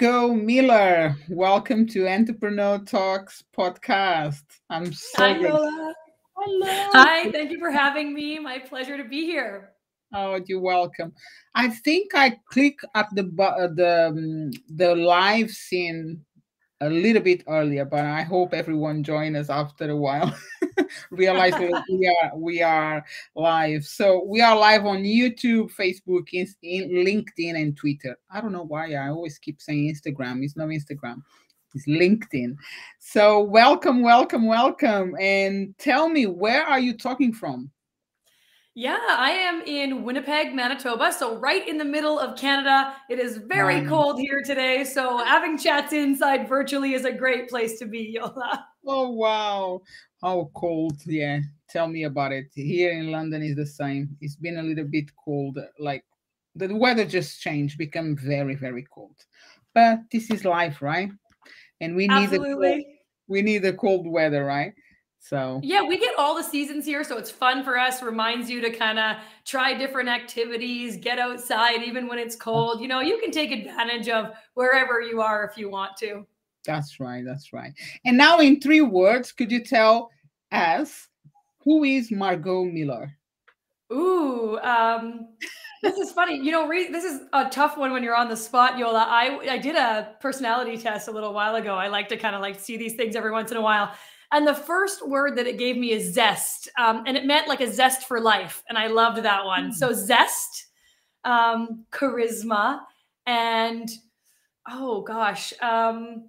Margot Miller, welcome to Entrepreneur Talks podcast. I'm so Hi, Lola. Hello. Hi, thank you for having me. My pleasure to be here. Oh, you're welcome. I think I click at the uh, the um, the live scene a little bit earlier, but I hope everyone join us after a while. Realize that we are we are live. So we are live on YouTube, Facebook, in, in LinkedIn, and Twitter. I don't know why I always keep saying Instagram. It's no Instagram. It's LinkedIn. So welcome, welcome, welcome. And tell me, where are you talking from? Yeah, I am in Winnipeg, Manitoba. So, right in the middle of Canada. It is very cold here today. So, having chats inside virtually is a great place to be, Yola. Oh, wow. How cold. Yeah. Tell me about it. Here in London is the same. It's been a little bit cold. Like the weather just changed, become very, very cold. But this is life, right? And we need Absolutely. the we need the cold weather, right? So yeah, we get all the seasons here, so it's fun for us. Reminds you to kind of try different activities, get outside even when it's cold. You know, you can take advantage of wherever you are if you want to. That's right. That's right. And now, in three words, could you tell us who is Margot Miller? Ooh, um, this is funny. You know, re- this is a tough one when you're on the spot, Yola. I I did a personality test a little while ago. I like to kind of like see these things every once in a while. And the first word that it gave me is zest. Um, and it meant like a zest for life. And I loved that one. Mm. So zest, um, charisma, and oh gosh, um,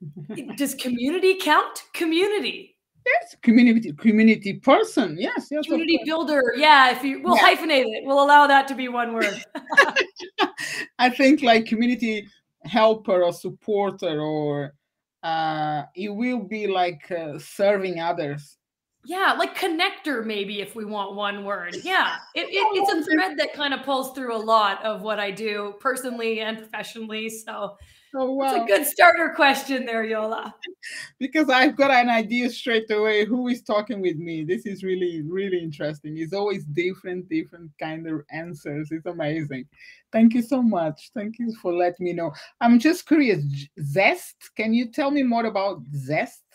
does community count? Community. Yes, community community person. Yes, yes. Community builder. Yeah, if you we'll yeah. hyphenate it. We'll allow that to be one word. I think like community helper or supporter or uh, it will be like uh, serving others. Yeah, like connector, maybe if we want one word. Yeah, it, it, it's a thread that kind of pulls through a lot of what I do personally and professionally. So Oh, wow. It's a good starter question there, Yola. because I've got an idea straight away who is talking with me. This is really, really interesting. It's always different, different kind of answers. It's amazing. Thank you so much. Thank you for letting me know. I'm just curious, Zest, can you tell me more about Zest?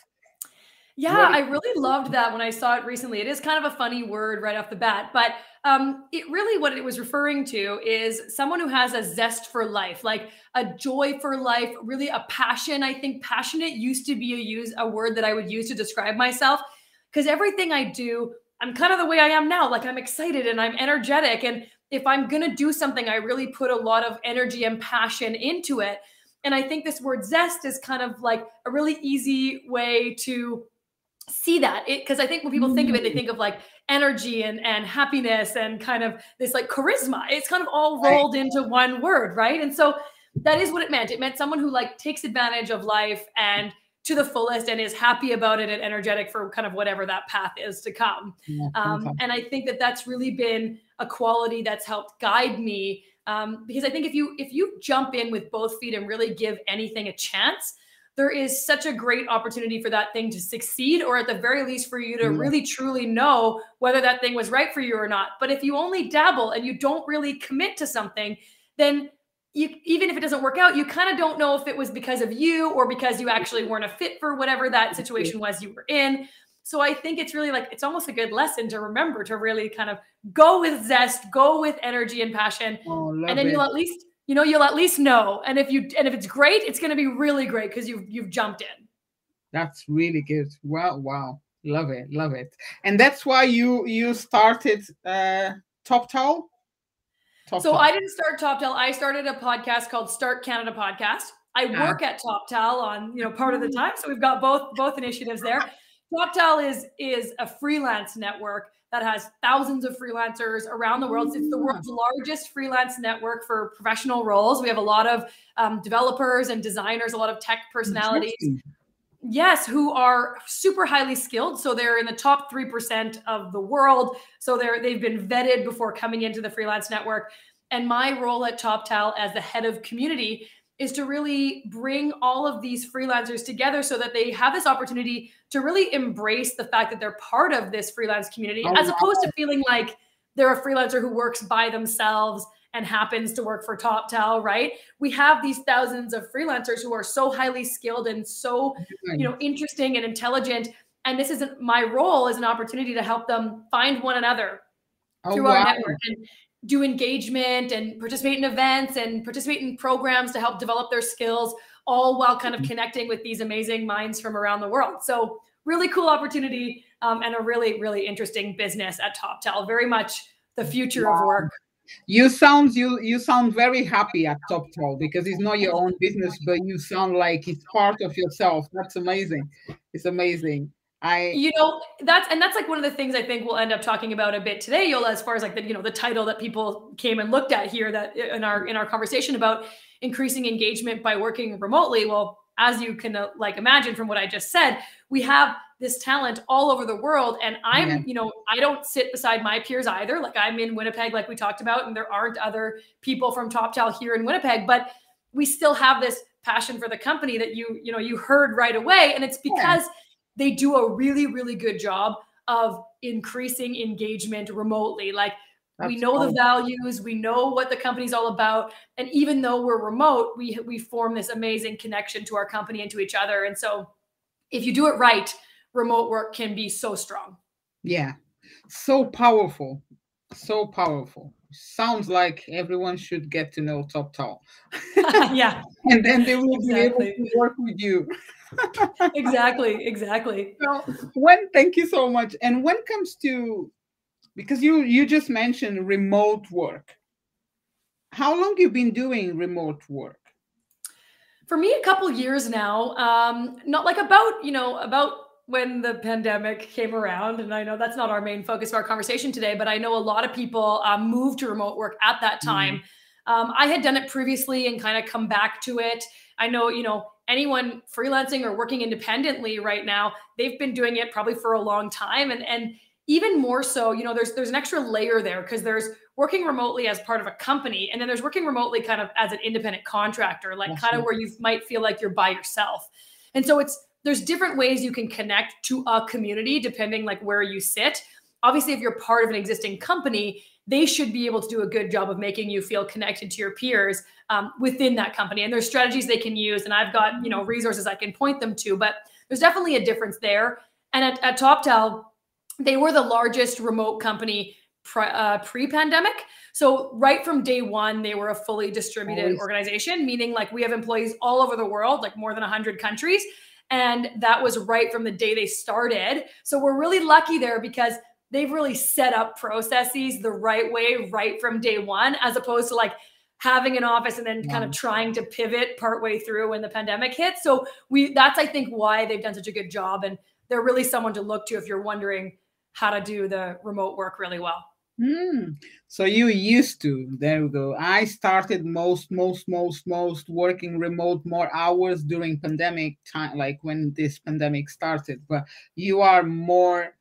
Yeah, I really loved that when I saw it recently. It is kind of a funny word right off the bat, but um, it really what it was referring to is someone who has a zest for life, like a joy for life, really a passion. I think passionate used to be a use a word that I would use to describe myself because everything I do, I'm kind of the way I am now. Like I'm excited and I'm energetic, and if I'm gonna do something, I really put a lot of energy and passion into it. And I think this word zest is kind of like a really easy way to see that because i think when people think of it they mm. think of like energy and and happiness and kind of this like charisma. It's kind of all rolled right. into one word right? And so that is what it meant. It meant someone who like takes advantage of life and to the fullest and is happy about it and energetic for kind of whatever that path is to come. Yeah, um, and i think that that's really been a quality that's helped guide me um, because i think if you if you jump in with both feet and really give anything a chance there is such a great opportunity for that thing to succeed, or at the very least, for you to yeah. really truly know whether that thing was right for you or not. But if you only dabble and you don't really commit to something, then you, even if it doesn't work out, you kind of don't know if it was because of you or because you actually weren't a fit for whatever that situation was you were in. So I think it's really like it's almost a good lesson to remember to really kind of go with zest, go with energy and passion, oh, and then it. you'll at least you know you'll at least know. And if you and if it's great it's going to be really great because you've you've jumped in. That's really good. Wow wow. Love it love it. And that's why you you started uh TopTal top so i didn't start TopTal i started a podcast called start canada podcast. I ah. work at TopTal on you know part of the time so we've got both both initiatives there. TopTal is is a freelance network that has thousands of freelancers around the world. It's the mm. world's largest freelance network for professional roles. We have a lot of um, developers and designers, a lot of tech personalities. Yes, who are super highly skilled. So they're in the top 3% of the world. So they're they've been vetted before coming into the freelance network. And my role at TopTal as the head of community is to really bring all of these freelancers together so that they have this opportunity to really embrace the fact that they're part of this freelance community oh, as opposed to feeling like they're a freelancer who works by themselves and happens to work for TopTal, right? We have these thousands of freelancers who are so highly skilled and so, you know, interesting and intelligent. And this isn't my role is an opportunity to help them find one another oh, through wow. our network and do engagement and participate in events and participate in programs to help develop their skills, all while kind of mm-hmm. connecting with these amazing minds from around the world. So, really cool opportunity um, and a really, really interesting business at TopTal. Very much the future wow. of work. You sound you you sound very happy at TopTal because it's not your own business, but you sound like it's part of yourself. That's amazing. It's amazing. I you know that's and that's like one of the things I think we'll end up talking about a bit today, Yola, as far as like the you know the title that people came and looked at here that in our in our conversation about increasing engagement by working remotely. Well, as you can uh, like imagine from what I just said, we have this talent all over the world and i'm yeah. you know i don't sit beside my peers either like i'm in winnipeg like we talked about and there aren't other people from Top TopTal here in winnipeg but we still have this passion for the company that you you know you heard right away and it's because yeah. They do a really really good job of increasing engagement remotely like That's we know the values we know what the company's all about and even though we're remote we we form this amazing connection to our company and to each other and so if you do it right remote work can be so strong. Yeah, so powerful, so powerful. Sounds like everyone should get to know TopTal. yeah, and then they will exactly. be able to work with you. Exactly, exactly. So when thank you so much. And when it comes to because you you just mentioned remote work, how long you been doing remote work? For me, a couple years now. Um, not like about you know about when the pandemic came around, and I know that's not our main focus of our conversation today, but I know a lot of people um, moved to remote work at that mm-hmm. time. Mm. Um, I had done it previously and kind of come back to it. I know, you know, anyone freelancing or working independently right now, they've been doing it probably for a long time, and and even more so, you know, there's there's an extra layer there because there's working remotely as part of a company, and then there's working remotely kind of as an independent contractor, like kind of where you might feel like you're by yourself. And so it's there's different ways you can connect to a community depending like where you sit obviously if you're part of an existing company they should be able to do a good job of making you feel connected to your peers um, within that company and there's strategies they can use and i've got you know resources i can point them to but there's definitely a difference there and at, at TopTal they were the largest remote company pre, uh, pre-pandemic so right from day one they were a fully distributed Always. organization meaning like we have employees all over the world like more than 100 countries and that was right from the day they started. So we're really lucky there because they've really set up processes the right way right from day one, as opposed to like having an office and then yeah. kind of trying to pivot partway through when the pandemic hit. So we that's I think why they've done such a good job. And they're really someone to look to if you're wondering how to do the remote work really well. Mm. So you used to. There we go. I started most, most, most, most working remote more hours during pandemic time, like when this pandemic started. But you are more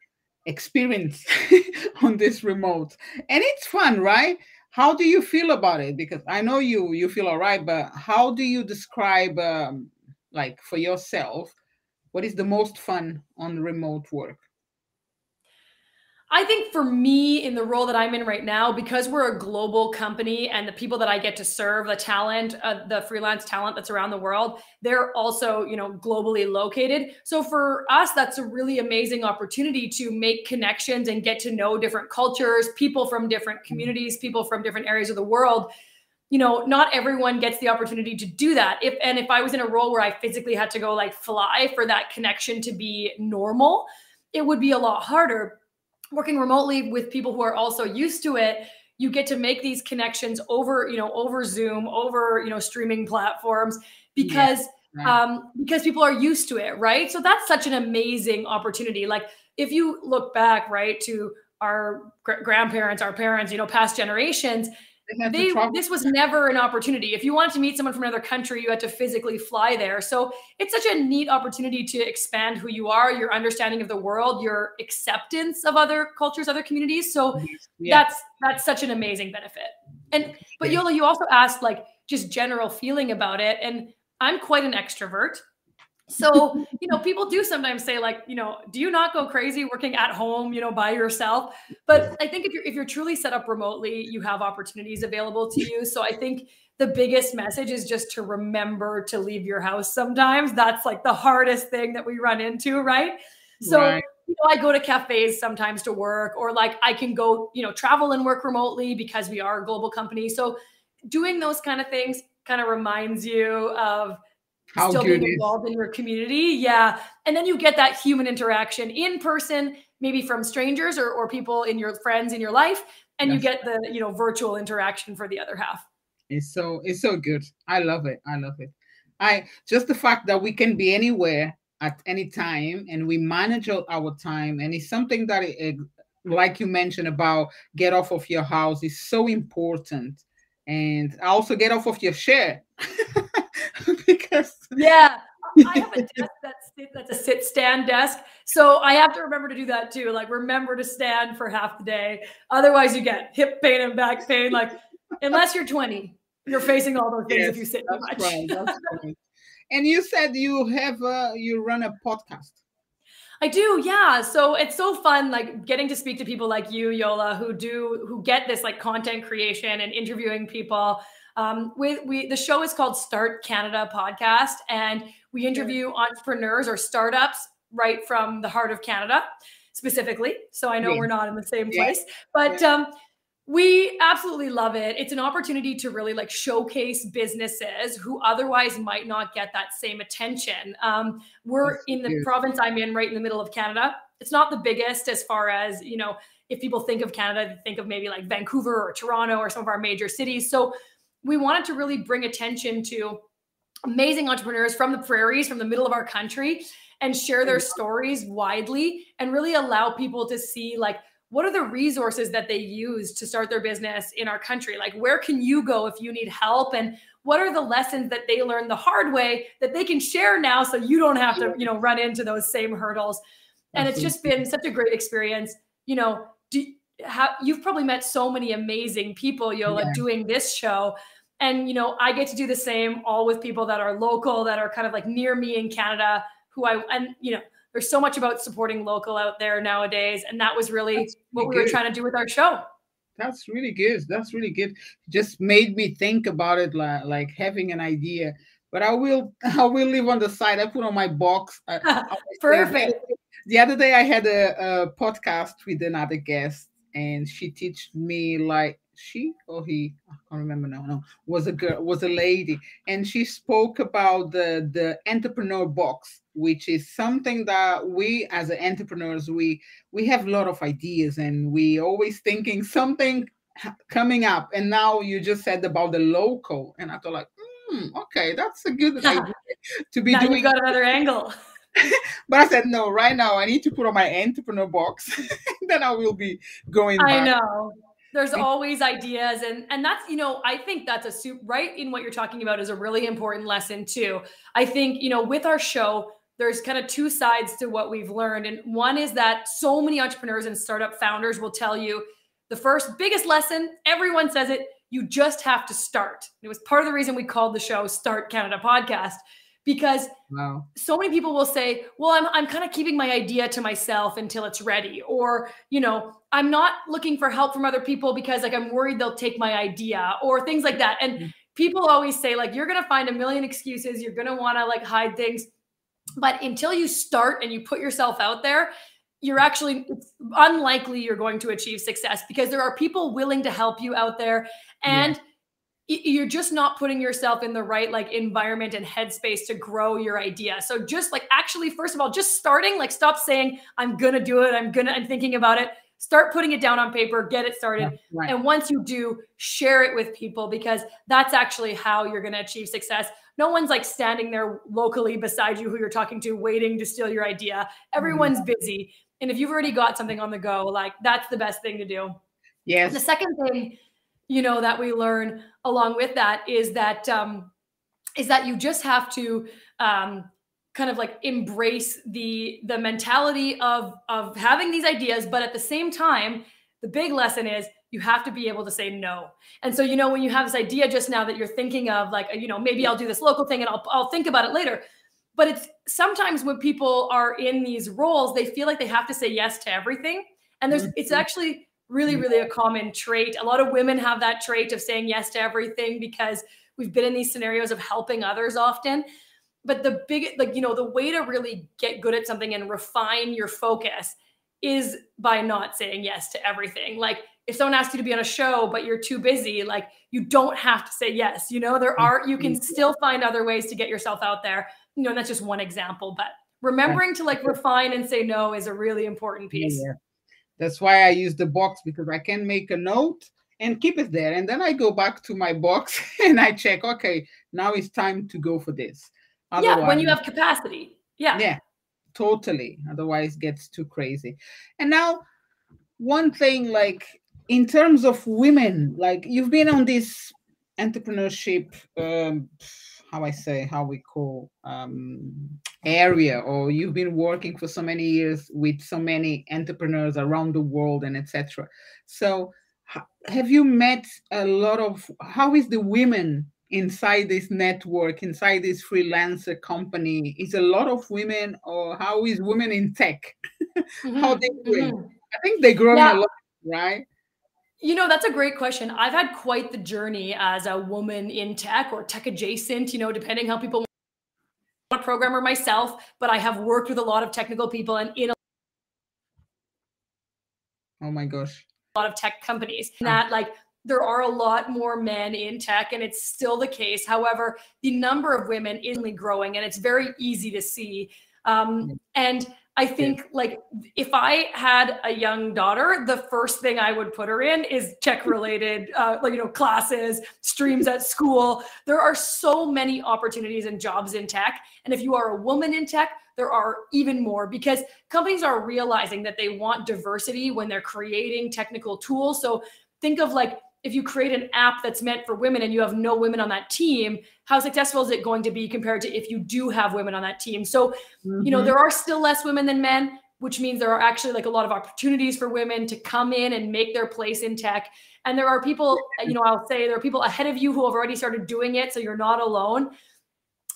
experienced on this remote, and it's fun, right? How do you feel about it? Because I know you you feel all right, but how do you describe, um, like for yourself, what is the most fun on remote work? I think for me, in the role that I'm in right now, because we're a global company and the people that I get to serve, the talent, uh, the freelance talent that's around the world, they're also, you know, globally located. So for us, that's a really amazing opportunity to make connections and get to know different cultures, people from different mm-hmm. communities, people from different areas of the world. You know, not everyone gets the opportunity to do that. If and if I was in a role where I physically had to go like fly for that connection to be normal, it would be a lot harder working remotely with people who are also used to it you get to make these connections over you know over zoom over you know streaming platforms because yeah. um because people are used to it right so that's such an amazing opportunity like if you look back right to our gr- grandparents our parents you know past generations they, this was never an opportunity. If you wanted to meet someone from another country, you had to physically fly there. So it's such a neat opportunity to expand who you are, your understanding of the world, your acceptance of other cultures, other communities. So yeah. that's that's such an amazing benefit. And but Yola, you also asked like just general feeling about it. And I'm quite an extrovert. So, you know, people do sometimes say like, you know, do you not go crazy working at home, you know, by yourself? But I think if you're if you're truly set up remotely, you have opportunities available to you. So I think the biggest message is just to remember to leave your house sometimes. That's like the hardest thing that we run into, right? So right. You know, I go to cafes sometimes to work, or like I can go, you know, travel and work remotely because we are a global company. So doing those kind of things kind of reminds you of how still being involved in your community. Yeah. And then you get that human interaction in person, maybe from strangers or, or people in your friends in your life. And yes. you get the, you know, virtual interaction for the other half. It's so, it's so good. I love it. I love it. I just the fact that we can be anywhere at any time and we manage our time. And it's something that, it, like you mentioned about get off of your house is so important. And also get off of your chair. yeah, I have a desk that's that's a sit stand desk, so I have to remember to do that too. Like remember to stand for half the day, otherwise you get hip pain and back pain. Like unless you're 20, you're facing all those things yes, if you sit too much. Right, right. And you said you have a, you run a podcast. I do, yeah. So it's so fun, like getting to speak to people like you, Yola, who do who get this like content creation and interviewing people. Um, we, we the show is called Start Canada Podcast, and we interview entrepreneurs or startups right from the heart of Canada, specifically. So I know yeah. we're not in the same place, but yeah. um, we absolutely love it. It's an opportunity to really like showcase businesses who otherwise might not get that same attention. Um, we're That's in the cute. province I'm in, right in the middle of Canada. It's not the biggest as far as you know. If people think of Canada, they think of maybe like Vancouver or Toronto or some of our major cities. So we wanted to really bring attention to amazing entrepreneurs from the prairies, from the middle of our country, and share their stories widely and really allow people to see like what are the resources that they use to start their business in our country? Like where can you go if you need help? And what are the lessons that they learned the hard way that they can share now so you don't have to you know run into those same hurdles? And it's just been such a great experience. You know how, you've probably met so many amazing people, Yola, yeah. doing this show. And, you know, I get to do the same all with people that are local, that are kind of like near me in Canada, who I, and, you know, there's so much about supporting local out there nowadays. And that was really, really what we good. were trying to do with our show. That's really good. That's really good. Just made me think about it like, like having an idea. But I will I will leave on the side. I put on my box. Perfect. The other day I had a, a podcast with another guest and she teach me like she or he? I can't remember now no. Was a girl was a lady and she spoke about the the entrepreneur box which is something that we as entrepreneurs we we have a lot of ideas and we always thinking something coming up and now you just said about the local and i thought like hmm, okay that's a good idea to be now doing you got another angle but I said, no, right now I need to put on my entrepreneur box. then I will be going. I back. know. There's always ideas. And, and that's, you know, I think that's a soup right in what you're talking about is a really important lesson too. I think, you know, with our show, there's kind of two sides to what we've learned. And one is that so many entrepreneurs and startup founders will tell you the first biggest lesson, everyone says it, you just have to start. It was part of the reason we called the show Start Canada Podcast because wow. so many people will say, "Well, I'm I'm kind of keeping my idea to myself until it's ready," or you know, I'm not looking for help from other people because like I'm worried they'll take my idea or things like that. And mm-hmm. people always say like you're going to find a million excuses, you're going to want to like hide things. But until you start and you put yourself out there, you're actually it's unlikely you're going to achieve success because there are people willing to help you out there and yeah you're just not putting yourself in the right like environment and headspace to grow your idea. So just like actually first of all just starting like stop saying I'm going to do it, I'm going to I'm thinking about it. Start putting it down on paper, get it started. Right. And once you do, share it with people because that's actually how you're going to achieve success. No one's like standing there locally beside you who you're talking to waiting to steal your idea. Everyone's mm-hmm. busy. And if you've already got something on the go, like that's the best thing to do. Yes. The second thing you know that we learn along with that is that um, is that you just have to um, kind of like embrace the the mentality of of having these ideas but at the same time the big lesson is you have to be able to say no and so you know when you have this idea just now that you're thinking of like you know maybe i'll do this local thing and i'll, I'll think about it later but it's sometimes when people are in these roles, they feel like they have to say yes to everything. And there's it's mm-hmm. actually really, mm-hmm. really a common trait. A lot of women have that trait of saying yes to everything because we've been in these scenarios of helping others often. But the big, like, you know, the way to really get good at something and refine your focus is by not saying yes to everything. Like, if someone asks you to be on a show but you're too busy like you don't have to say yes you know there are you can mm-hmm. still find other ways to get yourself out there you know that's just one example but remembering to like refine and say no is a really important piece yeah. That's why i use the box because i can make a note and keep it there. And then i go back to my box and i check okay now it's time to go for this. Otherwise, yeah when you have capacity. Yeah. Yeah totally. Otherwise gets too crazy. And now one thing like in terms of women like you've been on this entrepreneurship um, how i say how we call um, area or you've been working for so many years with so many entrepreneurs around the world and etc so have you met a lot of how is the women inside this network inside this freelancer company is a lot of women or how is women in tech mm-hmm. how they doing mm-hmm. i think they're growing yeah. a lot right you know, that's a great question. I've had quite the journey as a woman in tech or tech adjacent, you know, depending how people I'm a programmer myself, but I have worked with a lot of technical people and in a Oh my gosh. A lot of tech companies. That like there are a lot more men in tech and it's still the case. However, the number of women is only growing and it's very easy to see. Um, and I think like if I had a young daughter, the first thing I would put her in is tech related, uh, like you know, classes, streams at school. There are so many opportunities and jobs in tech, and if you are a woman in tech, there are even more because companies are realizing that they want diversity when they're creating technical tools. So think of like if you create an app that's meant for women and you have no women on that team, how successful is it going to be compared to if you do have women on that team? So, mm-hmm. you know, mm-hmm. there are still less women than men, which means there are actually like a lot of opportunities for women to come in and make their place in tech. And there are people, you know, I'll say there are people ahead of you who have already started doing it. So you're not alone.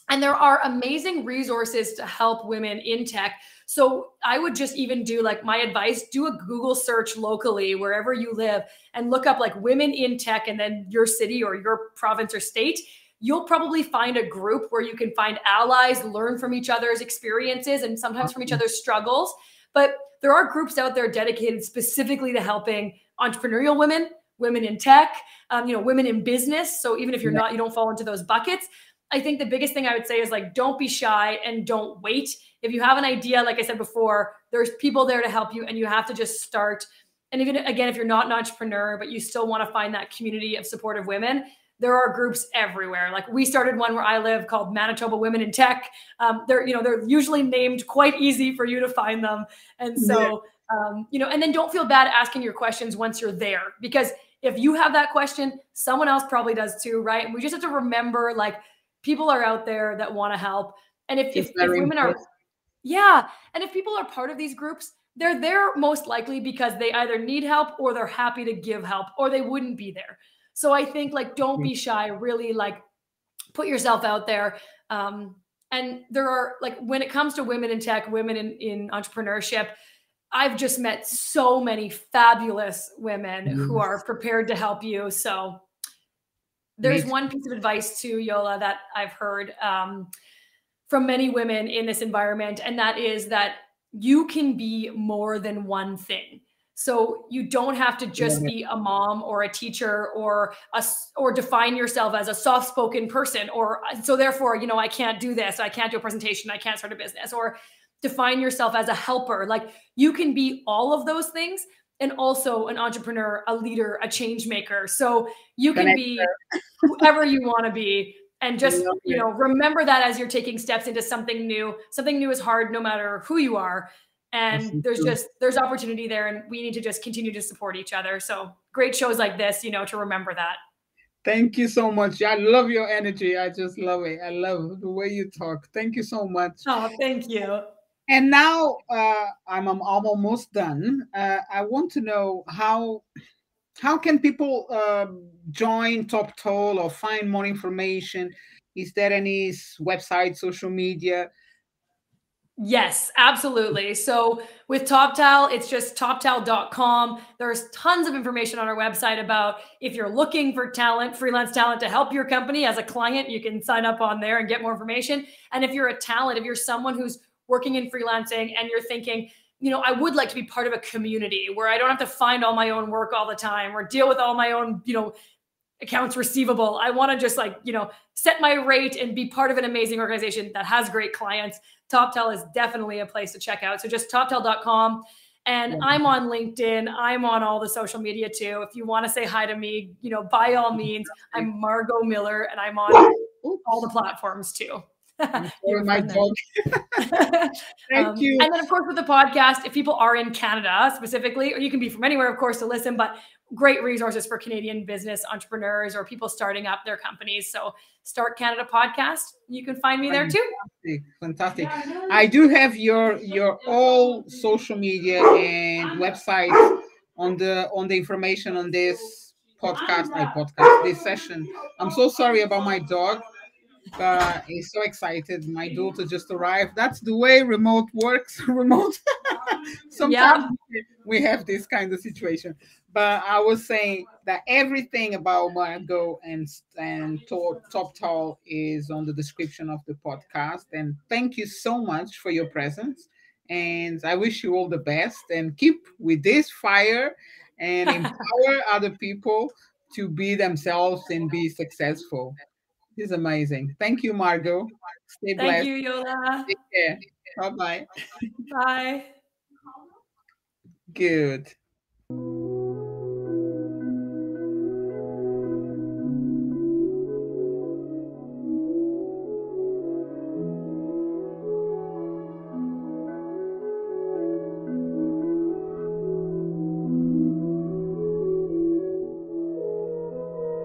And there are amazing resources to help women in tech. So I would just even do like my advice do a Google search locally, wherever you live, and look up like women in tech and then your city or your province or state. You'll probably find a group where you can find allies, learn from each other's experiences, and sometimes from each other's struggles. But there are groups out there dedicated specifically to helping entrepreneurial women, women in tech, um, you know, women in business. So even if you're not, you don't fall into those buckets. I think the biggest thing I would say is like, don't be shy and don't wait. If you have an idea, like I said before, there's people there to help you and you have to just start. And even again, if you're not an entrepreneur, but you still want to find that community of supportive women, there are groups everywhere. Like we started one where I live called Manitoba Women in Tech. Um, they're, you know, they're usually named quite easy for you to find them. And so, um, you know, and then don't feel bad asking your questions once you're there because if you have that question, someone else probably does too, right? And we just have to remember like people are out there that want to help. And if, if, if, women important. are, yeah. And if people are part of these groups, they're there most likely because they either need help or they're happy to give help or they wouldn't be there. So I think like, don't be shy, really like put yourself out there. Um, and there are like, when it comes to women in tech, women in, in entrepreneurship, I've just met so many fabulous women who are prepared to help you. So there's one piece of advice to Yola that I've heard um, from many women in this environment, and that is that you can be more than one thing. So you don't have to just be a mom or a teacher or a or define yourself as a soft-spoken person or so therefore, you know, I can't do this, I can't do a presentation, I can't start a business or define yourself as a helper. Like you can be all of those things, and also an entrepreneur, a leader, a change maker. So you can be whoever you want to be and just you know remember that as you're taking steps into something new. Something new is hard no matter who you are and there's just there's opportunity there and we need to just continue to support each other. So great shows like this you know to remember that. Thank you so much. I love your energy. I just love it. I love the way you talk. Thank you so much. Oh thank you and now uh, I'm, I'm almost done. Uh, I want to know how how can people uh, join Toptal or find more information? Is there any website, social media? Yes, absolutely. So with TopTal, it's just toptal.com. There's tons of information on our website about if you're looking for talent, freelance talent to help your company as a client, you can sign up on there and get more information. And if you're a talent, if you're someone who's working in freelancing and you're thinking, you know, I would like to be part of a community where I don't have to find all my own work all the time or deal with all my own, you know, accounts receivable. I want to just like, you know, set my rate and be part of an amazing organization that has great clients. Toptal is definitely a place to check out. So just toptal.com. And I'm on LinkedIn. I'm on all the social media too. If you want to say hi to me, you know, by all means, I'm Margot Miller and I'm on all the platforms too. You're my dog. Thank um, you. And then, of course, with the podcast, if people are in Canada specifically, or you can be from anywhere, of course, to listen, but great resources for Canadian business entrepreneurs or people starting up their companies. So, Start Canada podcast, you can find me there too. Fantastic. I do have your your all social media and websites on the on the information on this podcast, my podcast, this session. I'm so sorry about my dog but he's so excited. My daughter just arrived. That's the way remote works. remote. Sometimes yeah. we have this kind of situation. But I was saying that everything about Margot and and TopTal is on the description of the podcast. And thank you so much for your presence. And I wish you all the best and keep with this fire and empower other people to be themselves and be successful. He's amazing. Thank you, Margot. Stay Thank blessed. Thank you, Yola. Take care. Bye-bye. Bye. Good.